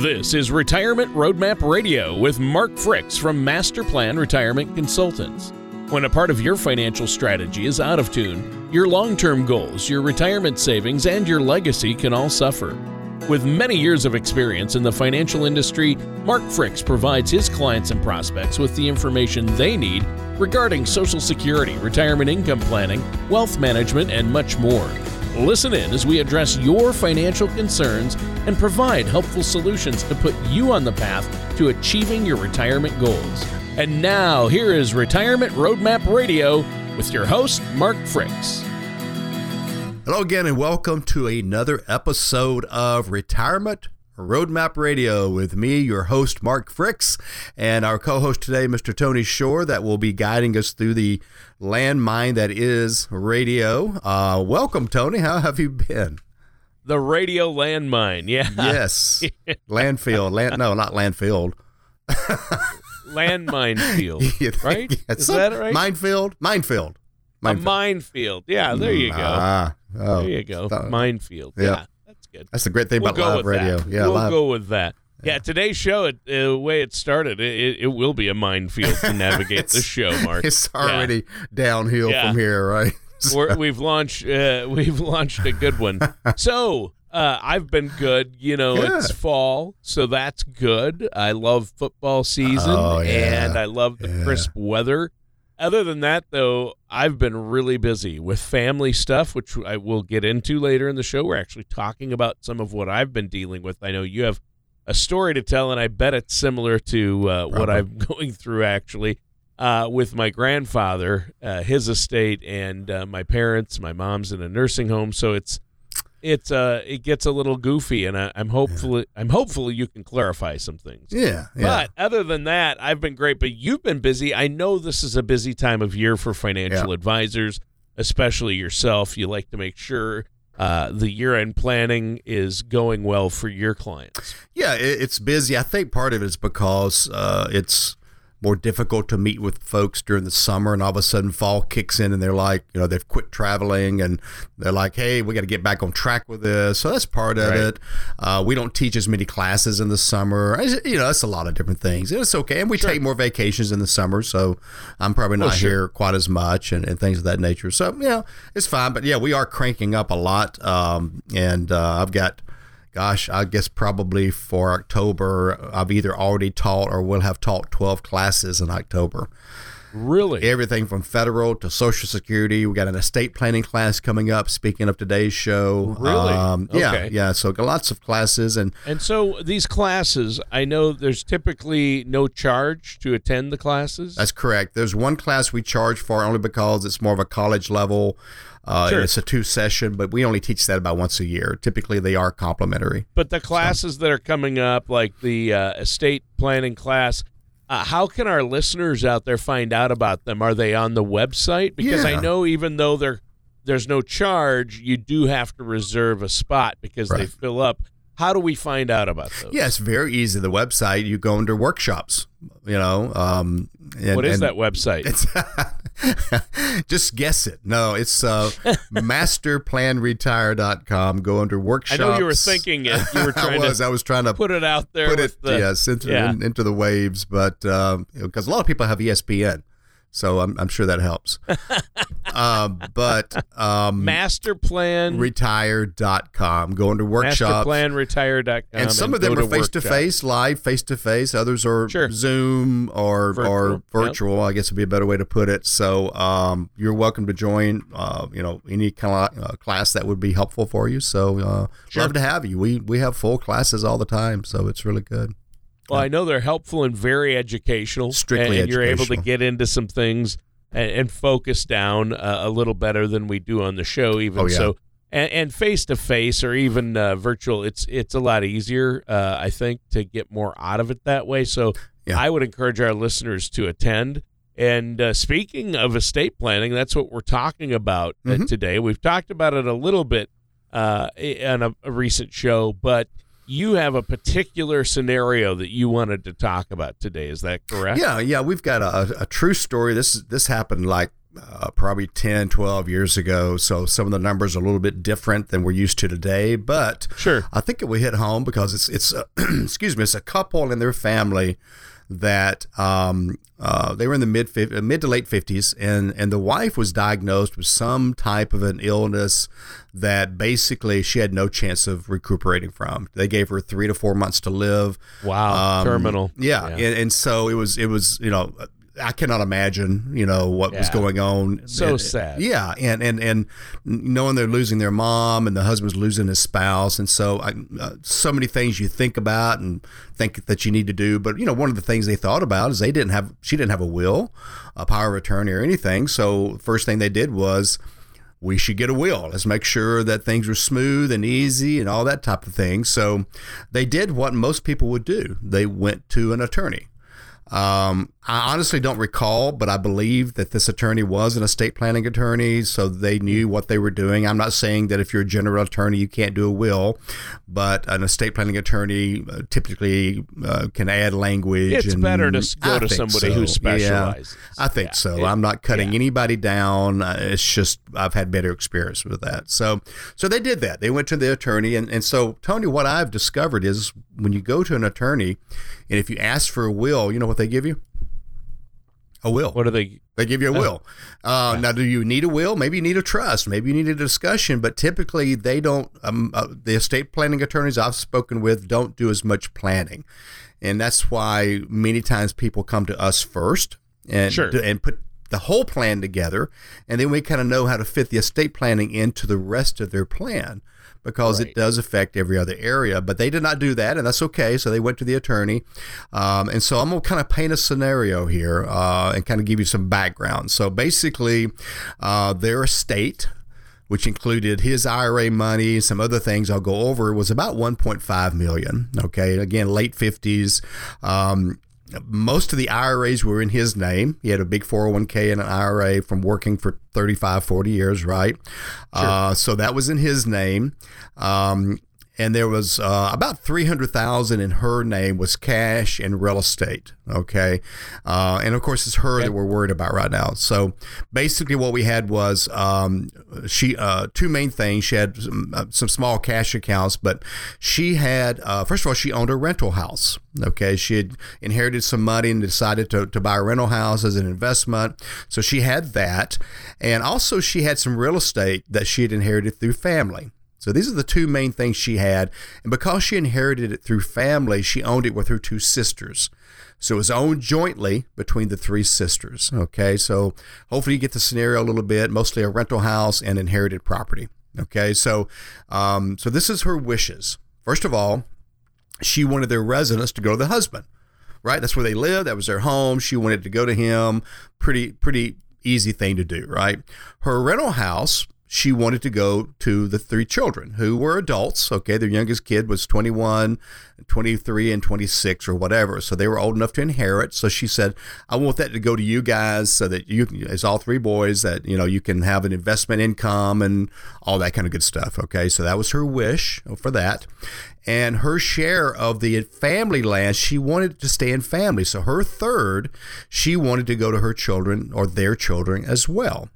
This is Retirement Roadmap Radio with Mark Fricks from Master Plan Retirement Consultants. When a part of your financial strategy is out of tune, your long term goals, your retirement savings, and your legacy can all suffer. With many years of experience in the financial industry, Mark Fricks provides his clients and prospects with the information they need regarding Social Security, retirement income planning, wealth management, and much more. Listen in as we address your financial concerns and provide helpful solutions to put you on the path to achieving your retirement goals. And now, here is Retirement Roadmap Radio with your host, Mark Fricks. Hello again, and welcome to another episode of Retirement Roadmap Radio with me, your host, Mark Fricks, and our co host today, Mr. Tony Shore, that will be guiding us through the landmine that is radio. Uh, welcome, Tony. How have you been? The radio landmine, yeah. Yes. landfill. Land, no, not landfill. landmine field, right? Is that right? Minefield? Minefield. Minefield. A minefield. Yeah, there you go. Ah, oh, there you go. Minefield. Yeah. yeah. That's good. That's the great thing we'll about live radio. That. Yeah, we'll live. go with that. Yeah, today's show, it, uh, the way it started, it, it, will be a minefield to navigate the show, Mark. It's already yeah. downhill yeah. from here, right? So. we've launched, uh, we've launched a good one. So uh, I've been good. You know, good. it's fall, so that's good. I love football season, oh, yeah. and I love the crisp weather. Other than that, though, I've been really busy with family stuff, which I will get into later in the show. We're actually talking about some of what I've been dealing with. I know you have a story to tell, and I bet it's similar to uh, what I'm going through actually uh, with my grandfather, uh, his estate, and uh, my parents. My mom's in a nursing home, so it's it's uh it gets a little goofy and I, am hopefully yeah. I'm hopefully you can clarify some things. Yeah, yeah. But other than that, I've been great. But you've been busy. I know this is a busy time of year for financial yeah. advisors, especially yourself. You like to make sure uh, the year-end planning is going well for your clients. Yeah, it's busy. I think part of it is because uh, it's more difficult to meet with folks during the summer and all of a sudden fall kicks in and they're like you know they've quit traveling and they're like hey we got to get back on track with this. So that's part of right. it. Uh, we don't teach as many classes in the summer. You know that's a lot of different things. And it's okay. And we sure. take more vacations in the summer so i'm probably not sure. here quite as much and, and, things of that nature. So yeah it's fine. But yeah we are cranking up a lot um, and uh, i've got gosh, I guess probably for October, I've either already taught or will have taught 12 classes in October. Really? Everything from federal to Social Security. We got an estate planning class coming up. Speaking of today's show, really? Um, yeah, okay. yeah. So lots of classes and and so these classes. I know there's typically no charge to attend the classes. That's correct. There's one class we charge for only because it's more of a college level. Uh, sure. It's a two session, but we only teach that about once a year. Typically, they are complimentary. But the classes so. that are coming up, like the uh, estate planning class, uh, how can our listeners out there find out about them? Are they on the website? Because yeah. I know even though they're there's no charge, you do have to reserve a spot because right. they fill up. How do we find out about those? Yeah, it's very easy. The website, you go under workshops, you know. Um, and, what is that website? just guess it. No, it's uh, masterplanretire.com. Go under workshops. I know you were thinking it. You were trying I was. To I was trying to put it out there. Put it, the, yes, into, yeah. in, into the waves. But because um, a lot of people have ESPN. So I'm, I'm sure that helps. um, but um, masterplanretire.com. Go into workshops. Masterplanretire.com. And some and of them are face to face, live, face to face. Others are sure. Zoom or virtual. or virtual. Yep. I guess would be a better way to put it. So um, you're welcome to join. Uh, you know, any kind of uh, class that would be helpful for you. So uh, sure. love to have you. We we have full classes all the time, so it's really good. Well, I know they're helpful and very educational. Strictly and, and you're able to get into some things and, and focus down uh, a little better than we do on the show. Even oh, yeah. so, and face to face or even uh, virtual, it's it's a lot easier, uh, I think, to get more out of it that way. So, yeah. I would encourage our listeners to attend. And uh, speaking of estate planning, that's what we're talking about uh, mm-hmm. today. We've talked about it a little bit uh, on a, a recent show, but you have a particular scenario that you wanted to talk about today. Is that correct? Yeah, yeah. We've got a, a true story. This this happened like uh, probably 10, 12 years ago. So some of the numbers are a little bit different than we're used to today. But sure, I think it will hit home because it's it's a, excuse me, it's a couple and their family that um, uh, they were in the mid mid to late fifties, and and the wife was diagnosed with some type of an illness that basically she had no chance of recuperating from. They gave her three to four months to live. Wow, um, terminal. Yeah, yeah. And, and so it was it was you know I cannot imagine, you know, what yeah. was going on. So and, sad. Yeah, and and and knowing they're losing their mom and the husband's losing his spouse, and so I, uh, so many things you think about and think that you need to do. But you know, one of the things they thought about is they didn't have, she didn't have a will, a power of attorney, or anything. So first thing they did was we should get a will. Let's make sure that things are smooth and easy and all that type of thing. So they did what most people would do. They went to an attorney. Um, I honestly don't recall, but I believe that this attorney was an estate planning attorney, so they knew what they were doing. I'm not saying that if you're a general attorney, you can't do a will, but an estate planning attorney uh, typically uh, can add language. It's and better to go I to somebody so. who specializes. Yeah, I think yeah. so. It, I'm not cutting yeah. anybody down. Uh, it's just I've had better experience with that. So, so they did that. They went to the attorney, and and so Tony, what I've discovered is when you go to an attorney, and if you ask for a will, you know what they give you a will. What do they? They give you a will. Uh, yeah. Now, do you need a will? Maybe you need a trust. Maybe you need a discussion. But typically, they don't. Um, uh, the estate planning attorneys I've spoken with don't do as much planning, and that's why many times people come to us first and sure. and put the whole plan together, and then we kind of know how to fit the estate planning into the rest of their plan because right. it does affect every other area. But they did not do that, and that's okay. So they went to the attorney. Um, and so I'm going to kind of paint a scenario here uh, and kind of give you some background. So basically, uh, their estate, which included his IRA money, and some other things I'll go over, was about 1.5 million. Okay, again, late 50s. Um, most of the IRAs were in his name. He had a big 401k and an IRA from working for 35, 40 years, right? Sure. Uh, so that was in his name. Um, and there was uh, about 300,000 in her name was cash and real estate okay? Uh, and of course it's her that we're worried about right now. So basically what we had was um, she uh, two main things. She had some, uh, some, small cash accounts but she had uh, first of all she owned a rental house okay? She had inherited some money and decided to, to buy a rental house as an investment. So she had that. And also she had some real estate that she had inherited through family so these are the two main things she had. And because she inherited it through family, she owned it with her two sisters. So it was owned jointly between the three sisters. Okay, so hopefully you get the scenario a little bit, mostly a rental house and inherited property. Okay, so um, so this is her wishes. First of all, she wanted their residence to go to the husband. Right, that's where they lived. That was their home. She wanted to go to him. Pretty pretty easy thing to do. Right, her rental house she wanted to go to the three children who were adults. Okay, their youngest kid was 21, 23, and 26 or whatever. So they were old enough to inherit. So she said, I want that to go to you guys so that you, as all three boys, that, you know, you can have an investment income and all that kind of good stuff. Okay, so that was her wish for that. And her share of the family land, she wanted to stay in family. So her third, she wanted to go to her children or their children as well.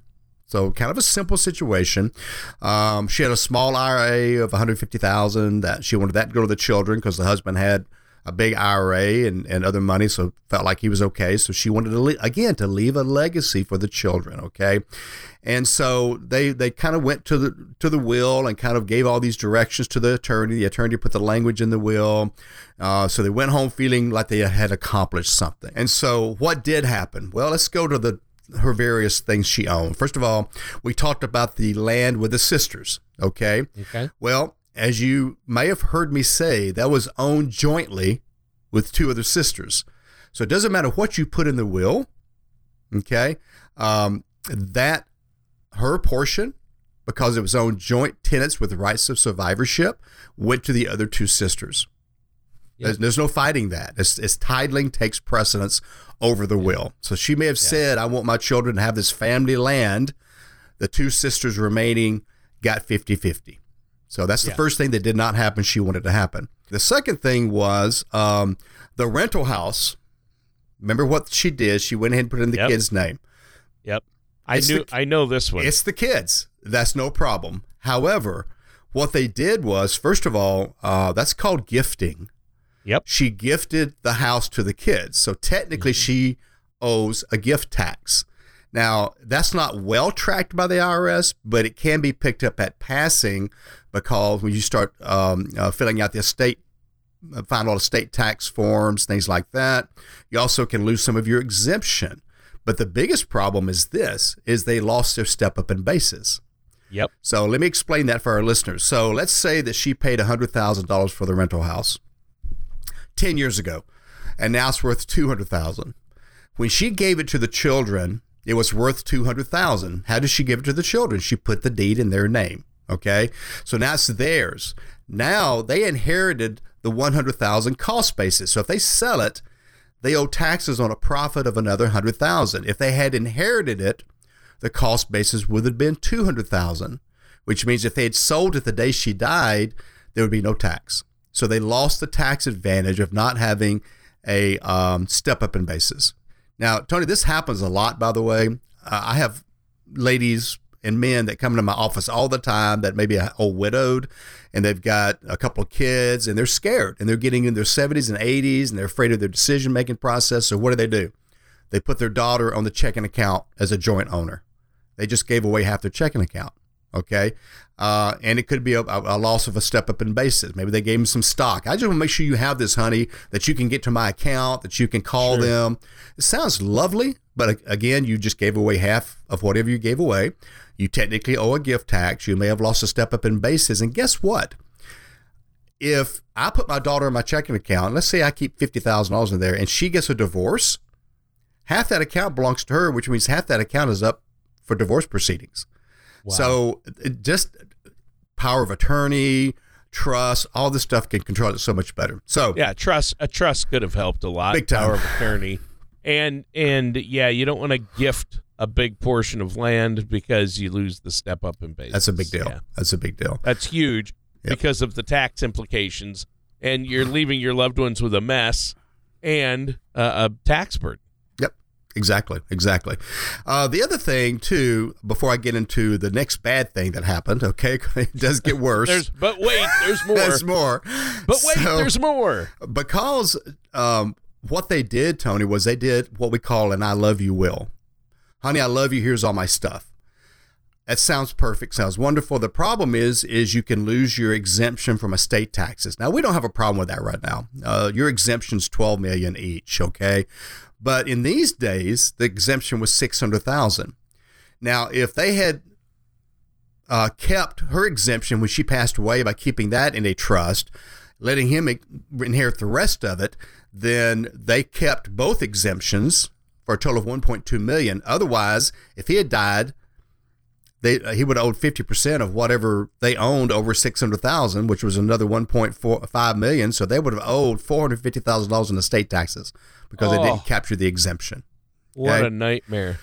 So kind of a simple situation. Um, she had a small IRA of 150,000 that she wanted that to go to the children because the husband had a big IRA and, and other money, so felt like he was okay. So she wanted to le- again to leave a legacy for the children. Okay, and so they they kind of went to the to the will and kind of gave all these directions to the attorney. The attorney put the language in the will, uh, so they went home feeling like they had accomplished something. And so what did happen? Well, let's go to the her various things she owned. First of all, we talked about the land with the sisters. Okay. Okay. Well, as you may have heard me say, that was owned jointly with two other sisters. So it doesn't matter what you put in the will. Okay. Um, that her portion, because it was owned joint tenants with rights of survivorship, went to the other two sisters. Yep. There's, there's, no fighting that. It's, it's titling takes precedence over the will. So she may have yeah. said, I want my children to have this family land. The two sisters remaining got 50 50. So that's the yeah. first thing that did not happen. She wanted to happen. The second thing was um, the rental house. Remember what she did? She went ahead and put in the yep. kid's name. Yep. I It's knew the- I know this one. It's the kids. That's no problem. However, what they did was, first of all, uh, that's called gifting. Yep. She gifted the house to the kids. So technically, she owes a gift tax. Now, that's not well tracked by the IRS, but it can be picked up at passing because when you start um, uh, filling out the estate, uh, find all the state tax forms, things like that, you also can lose some of your exemption. But the biggest problem is this: is they lost their step up in basis. Yep. So let me explain that for our listeners. So let's say that she paid $100,000 for the rental house 10 years ago, and now it's worth 200,000. When she gave it to the children, it was worth 200,000. How did she give it to the children? She put the deed in their name, okay? So now it's theirs. Now they inherited the 100,000 cost basis. So if they sell it, they owe taxes on a profit of another 100,000. If they had inherited it, the cost basis would have been 200,000, which means if they had sold it the day she died, there would be no tax. So they lost the tax advantage of not having a um, step up in basis. Now, Tony, this happens a lot, by the way. Uh, I have ladies and men that come into my office all the time that maybe are old widowed and they've got a couple of kids and they're scared and they're getting in their 70s and 80s and they're afraid of their decision making process. So, what do they do? They put their daughter on the checking account as a joint owner. They just gave away half their checking account. Okay. Uh, and it could be a, a loss of a step up in basis. Maybe they gave them some stock. I just want to make sure you have this, honey, that you can get to my account, that you can call Sure. them. It sounds lovely, but again, you just gave away half of whatever you gave away. You technically owe a gift tax. You may have lost a step up in basis. And guess what? If I put my daughter in my checking account, let's say I keep $50,000 in there and she gets a divorce, half that account belongs to her, which means half that account is up for divorce proceedings. Wow. So just power of attorney, trust, all this stuff can control it so much better. So yeah, trust a trust could have helped a lot. Big time. Power of attorney, and and yeah, you don't want to gift a big portion of land because you lose the step up in base. that's a big deal. Yeah. That's a big deal. That's huge Yep. because of the tax implications, and you're leaving your loved ones with a mess and uh, a tax burden. Exactly. Exactly. Uh, the other thing too, before I get into the next bad thing that happened, okay, it does get worse. There's but wait, there's more. There's more. but wait, So- there's more. because um, what they did, Tony, was they did what we call an "I love you" will. Honey, I love you. Here's all my stuff. That sounds perfect. Sounds wonderful. The problem is, is you can lose your exemption from estate taxes. Now we don't have a problem with that right now. Uh, your exemption's twelve million each. Okay, but in these days, the exemption was six hundred thousand. Now, if they had uh, kept her exemption when she passed away by keeping that in a trust, letting him inherit the rest of it, then they kept both exemptions for a total of 1.2 million. Otherwise, if he had died, they he would have owed 50% of whatever they owned over 600,000, which was another 1.45 million. So they would have owed $450,000 in estate taxes because they Oh. didn't capture the exemption. What Okay. a nightmare.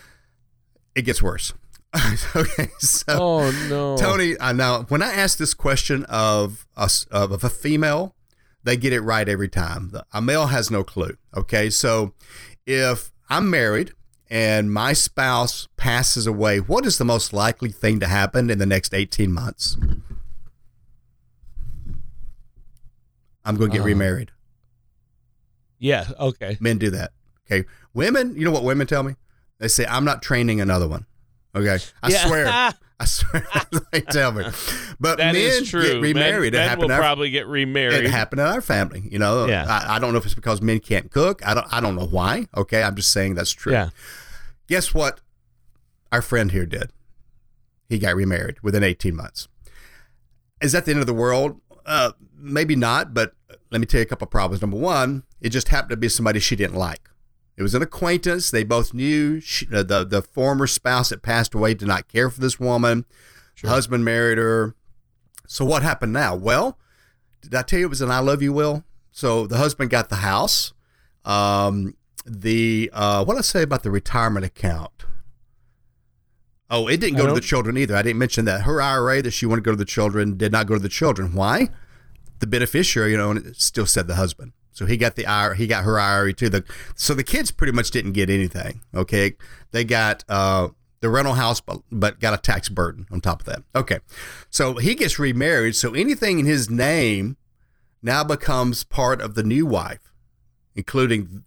It gets worse. okay, so Oh no, Tony, I now when I ask this question of a, s- of a female, they get it right every time. The- A male has no clue. Okay, so if I'm married and my spouse passes away, what is the most likely thing to happen in the next 18 months? I'm going to get Uh. remarried. Yeah. Okay. Men do that. Okay, women, you know what women tell me? They say, "I'm not training another one." Okay, I Yeah. swear. I swear they tell me. But That men is true. get remarried. Men, it men happened will in our, probably get remarried. it happened in our family. You know, Yeah. I, I don't know if it's because men can't cook. I don't I don't know why. Okay. I'm just saying that's true. Yeah. Guess what our friend here did? He got remarried within 18 months. Is that the end of the world? Uh, maybe not, but let me tell you a couple of problems. Number one, it just happened to be somebody she didn't like. It was an acquaintance. They both knew she, uh, the the former spouse that passed away did not care for this woman. Husband married her. So what happened now? Well, did I tell you it was an I love you will? So the husband got the house. Um, the uh, what did I say about the retirement account? Oh, it didn't go to the children either. I didn't mention that. Her IRA that she wanted to go to the children did not go to the children. Why? The beneficiary, you know, and it still said the husband. So he got the IRA, he got her IRA too. The so the kids pretty much didn't get anything. Okay, they got uh, the rental house, but, but got a tax burden on top of that. Okay. So he gets remarried. So anything in his name now becomes part of the new wife, including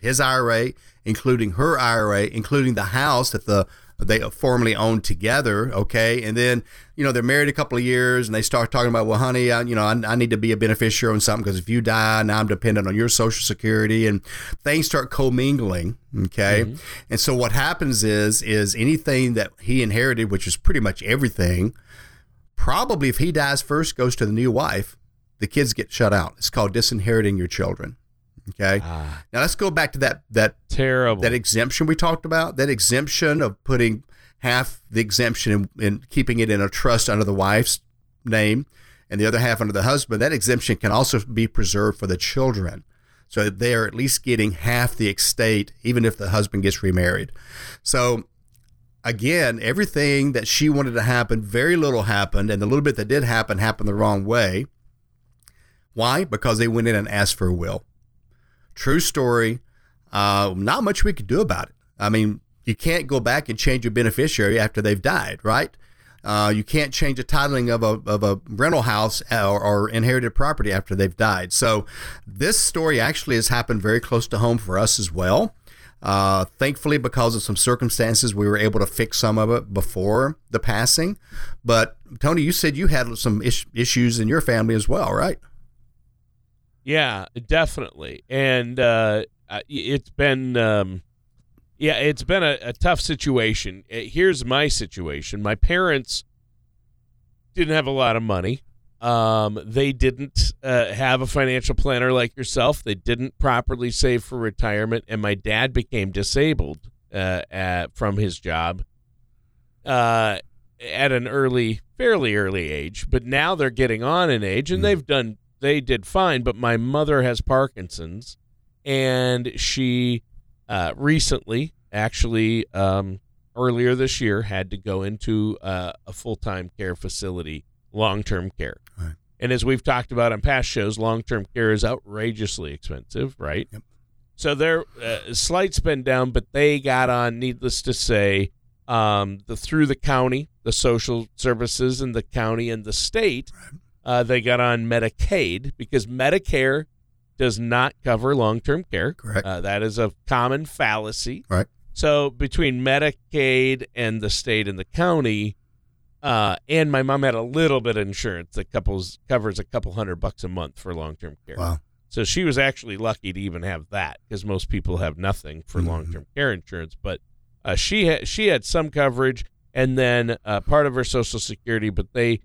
his IRA, including her IRA, including the house that the they formerly owned together. Okay, and then you know they're married a couple of years, and they start talking about, well, honey, I, you know, I, I need to be a beneficiary on something because if you die, now I'm dependent on your Social Security, and things start commingling. Okay, mm-hmm. and so what happens is is anything that he inherited, which is pretty much everything, probably if he dies first, goes to the new wife. The kids get shut out. It's called disinheriting your children. Okay. Ah. Now let's go back to that that terrible that exemption we talked about. That exemption of putting half the exemption and keeping it in a trust under the wife's name and the other half under the husband. That exemption can also be preserved for the children. So they are at least getting half the estate, even if the husband gets remarried. So again, everything that she wanted to happen, very little happened, and the little bit that did happen happened the wrong way. Why? Because they went in and asked for a will. True story. Uh, not much we could do about it. I mean, you can't go back and change a beneficiary after they've died, right? Uh, you can't change the titling of a, of a rental house or, or, inherited property after they've died. So, this story actually has happened very close to home for us as well. Uh, thankfully, because of some circumstances, we were able to fix some of it before the passing. But, Tony, you said you had some is- issues in your family as well, right? Yeah, definitely. And uh, it's been, um, yeah, it's been a, a, tough situation. Uh, here's my situation. My parents didn't have a lot of money. Um, they didn't uh, have a financial planner like yourself. They didn't properly save for retirement, and my dad became disabled uh, at, from his job uh, at an early, fairly early age. But now they're getting on in age, and mm. they've done they did fine, but my mother has Parkinson's, and she uh, recently, actually, um, earlier this year, had to go into uh, a full time care facility, long term care. Right. And as we've talked about on past shows, long term care is outrageously expensive, right? Yep. So their uh, slight been down, but they got on, needless to say, um, the through the county, the social services in the county and the state right uh, they got on Medicaid because Medicare does not cover long term care. Correct. Uh, that is a common fallacy. Right. So between Medicaid and the state and the county, uh, and my mom had a little bit of insurance that couples covers a couple hundred bucks a month for long term care. Wow. So she was actually lucky to even have that because most people have nothing for mm-hmm. long term care insurance. But uh, she had she had some coverage and then uh, part of her Social Security, but they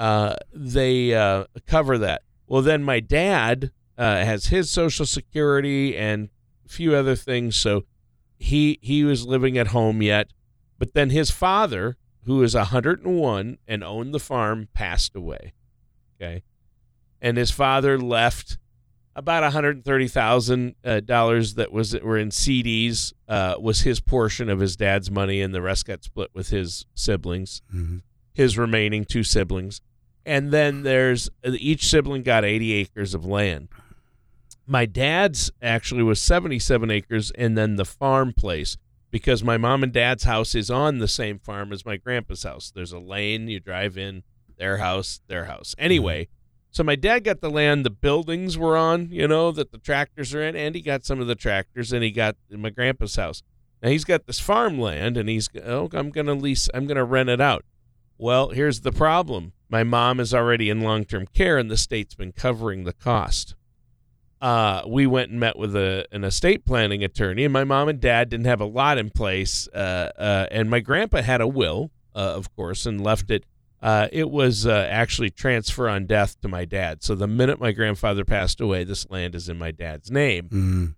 uh, they uh, cover that. Well, then my dad uh, has his Social Security and a few other things, so he he was living at home yet. But then his father, who is 101 and owned the farm, passed away. Okay, and his father left about 130 thousand uh, dollars that was that were in CDs uh, was his portion of his dad's money, and the rest got split with his siblings, mm-hmm. his remaining two siblings and then there's each sibling got 80 acres of land. My dad's actually was 77 acres, and then the farm place because my mom and dad's house is on the same farm as my grandpa's house. There's a lane you drive in, their house, their house. Mm-hmm. Anyway, so my dad got the land the buildings were on, you know, that the tractors are in, and he got some of the tractors, and he got my grandpa's house. Now he's got this farmland, and he's oh, I'm gonna lease, I'm gonna rent it out. Well, here's the problem. My mom is already in long term care, and the state's been covering the cost. Uh, we went and met with a, an estate planning attorney, and my mom and dad didn't have a lot in place. Uh, uh, and my grandpa had a will, uh, of course, and left it. Uh, it was uh, actually transfer on death to my dad. So the minute my grandfather passed away, this land is in my dad's name.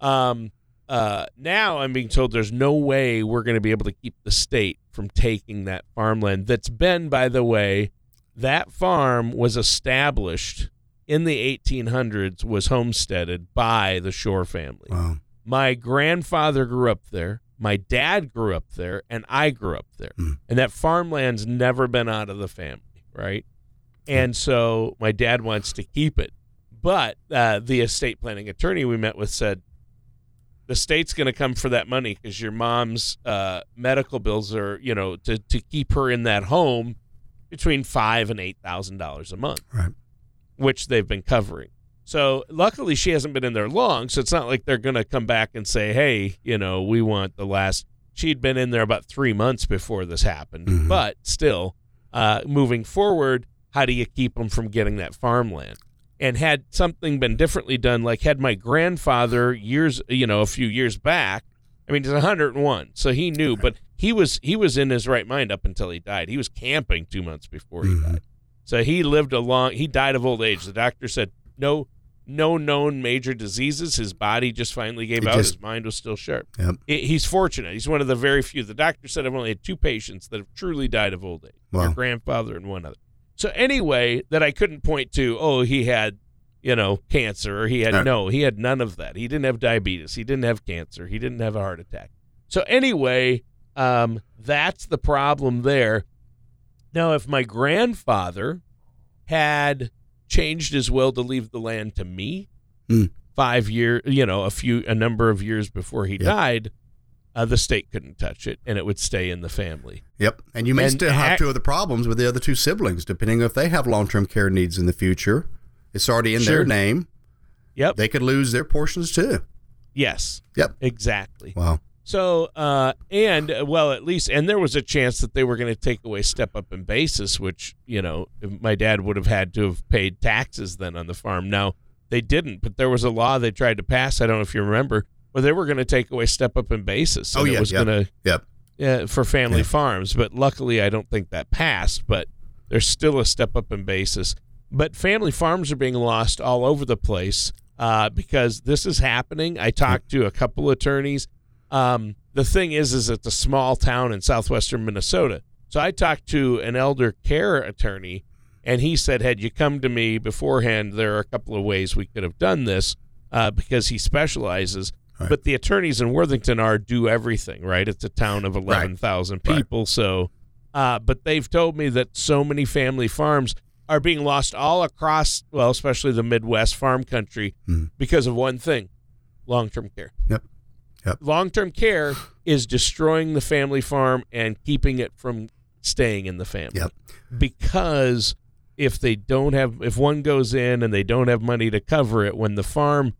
Mm. Um, uh, now I'm being told there's no way we're going to be able to keep the state from taking that farmland. That's been, by the way, that farm was established in the 1800s, was homesteaded by the Shore family. Wow. My grandfather grew up there. My dad grew up there, and I grew up there. Mm. And that farmland's never been out of the family, right? And so my dad wants to keep it. But uh, the estate planning attorney we met with said, the state's going to come for that money because your mom's uh, medical bills are, you know, to, to keep her in that home between five and eight thousand dollars a month, Right. which they've been covering. So luckily she hasn't been in there long, so it's not like they're going to come back and say, "Hey, you know, we want the last." She'd been in there about three months before this happened, Mhm. but still, uh, moving forward, how do you keep them from getting that farmland? And had something been differently done, like had my grandfather years, you know, a few years back. I mean, he's 101, so he knew, but he was he was in his right mind up until he died. He was camping two months before he Mhm. died, so he lived a long. He died of old age. The doctor said no, no known major diseases. His body just finally gave It out. just- his mind was still sharp. Yep. He- He's fortunate. He's one of the very few. The doctor said I've only had two patients that have truly died of old age. Your grandfather and one other. So anyway, that I couldn't point to. Oh, he had, you know, cancer, or he had Right. no. He had none of that. He didn't have diabetes. He didn't have cancer. He didn't have a heart attack. So anyway, um, that's the problem there. Now, if my grandfather had changed his will to leave the land to me Hmm. five year, you know, a few, a number of years before he Yep. died, uh, the state couldn't touch it, and it would stay in the family. Yep. And you may And still have two other problems with the other two siblings, depending if they have long term care needs in the future. It's already in Sure. their name. Yep. They could lose their portions too. yes. Yep. Exactly. Wow. So, uh, and uh, well, at least, and there was a chance that they were going to take away step up in basis, which you know my dad would have had to have paid taxes then on the farm. Now they didn't, but there was a law they tried to pass. I don't know if you remember, where they were going to take away step up in basis. Oh, yeah, it was yeah. going to Yep. yeah, for family Yeah. farms. But luckily, I don't think that passed. But there's still a step up in basis. But family farms are being lost all over the place uh, because this is happening. I talked to a couple attorneys. Um, the thing is, is it's a small town in southwestern Minnesota. So I talked to an elder care attorney, and he said, had you come to me beforehand, there are a couple of ways we could have done this uh, because he specializes. Right. But the attorneys in Worthington are do everything, right? It's a town of 11,000 Right. people. So, uh, but they've told me that so many family farms are being lost all across, well, especially the Midwest farm country Mhm. because of one thing long term care. Yep. Yep. Long term care is destroying the family farm and keeping it from staying in the family. Yep. Because if they don't have, if one goes in and they don't have money to cover it, when the farm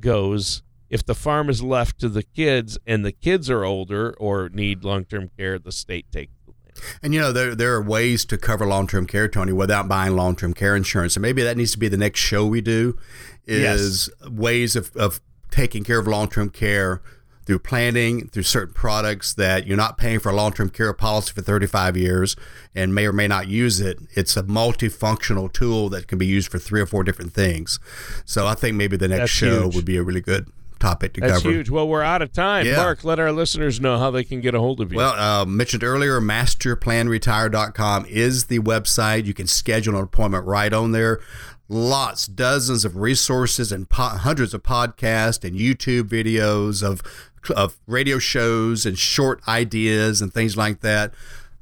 goes, if the farm is left to the kids and the kids are older or need long term care, the state takes the land. And you know there there are ways to cover long term care, Tony, without buying long term care insurance. And maybe that needs to be the next show we do, is ways of, of taking care of long term care through planning, through certain products that you're not paying for a long term care policy for 35 years and may or may not use it. It's a multifunctional tool that can be used for three or four different things. So I think maybe the next That's show huge. would be a really good topic to That's cover. That's huge. Well, we're out of time. Yeah. Mark, let our listeners know how they can get a hold of you. Well, uh, mentioned earlier, masterplanretire.com is the website. You can schedule an appointment right on there. Lots, dozens of resources and po- hundreds of podcasts and YouTube videos of of radio shows and short ideas and things like that.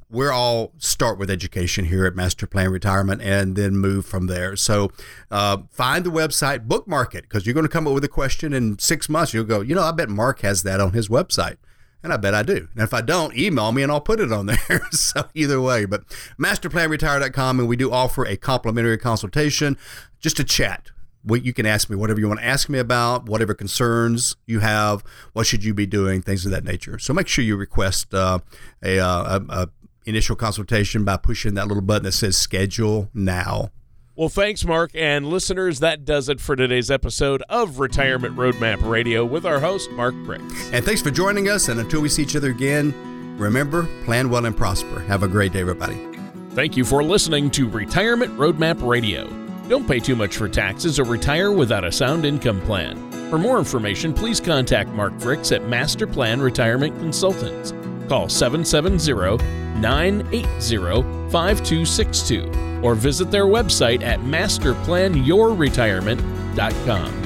We're all start with education here at Master Plan Retirement and then move from there. So uh, find the website, bookmark it, because you're going to come up with a question in six months. You'll go, you know, I bet Mark has that on his website. And I bet I do. And if I don't, email me and I'll put it on there. so either way, but masterplanretire.com and we do offer a complimentary consultation just to chat. We, you can ask me whatever you want to ask me about, whatever concerns you have, what should you be doing, things of that nature. So make sure you request uh, a, uh, a, a initial consultation by pushing that little button that says schedule now. Well, thanks, Mark. And listeners, that does it for today's episode of Retirement Roadmap Radio with our host, Mark Fricks. And thanks for joining us. And until we see each other again, remember, plan well and prosper. Have a great day, everybody. Thank you for listening to Retirement Roadmap Radio. Don't pay too much for taxes or retire without a sound income plan. For more information, please contact Mark Fricks at Master Plan Retirement Consultants. Call 770 980 5262 or visit their website at masterplanyourretirement.com.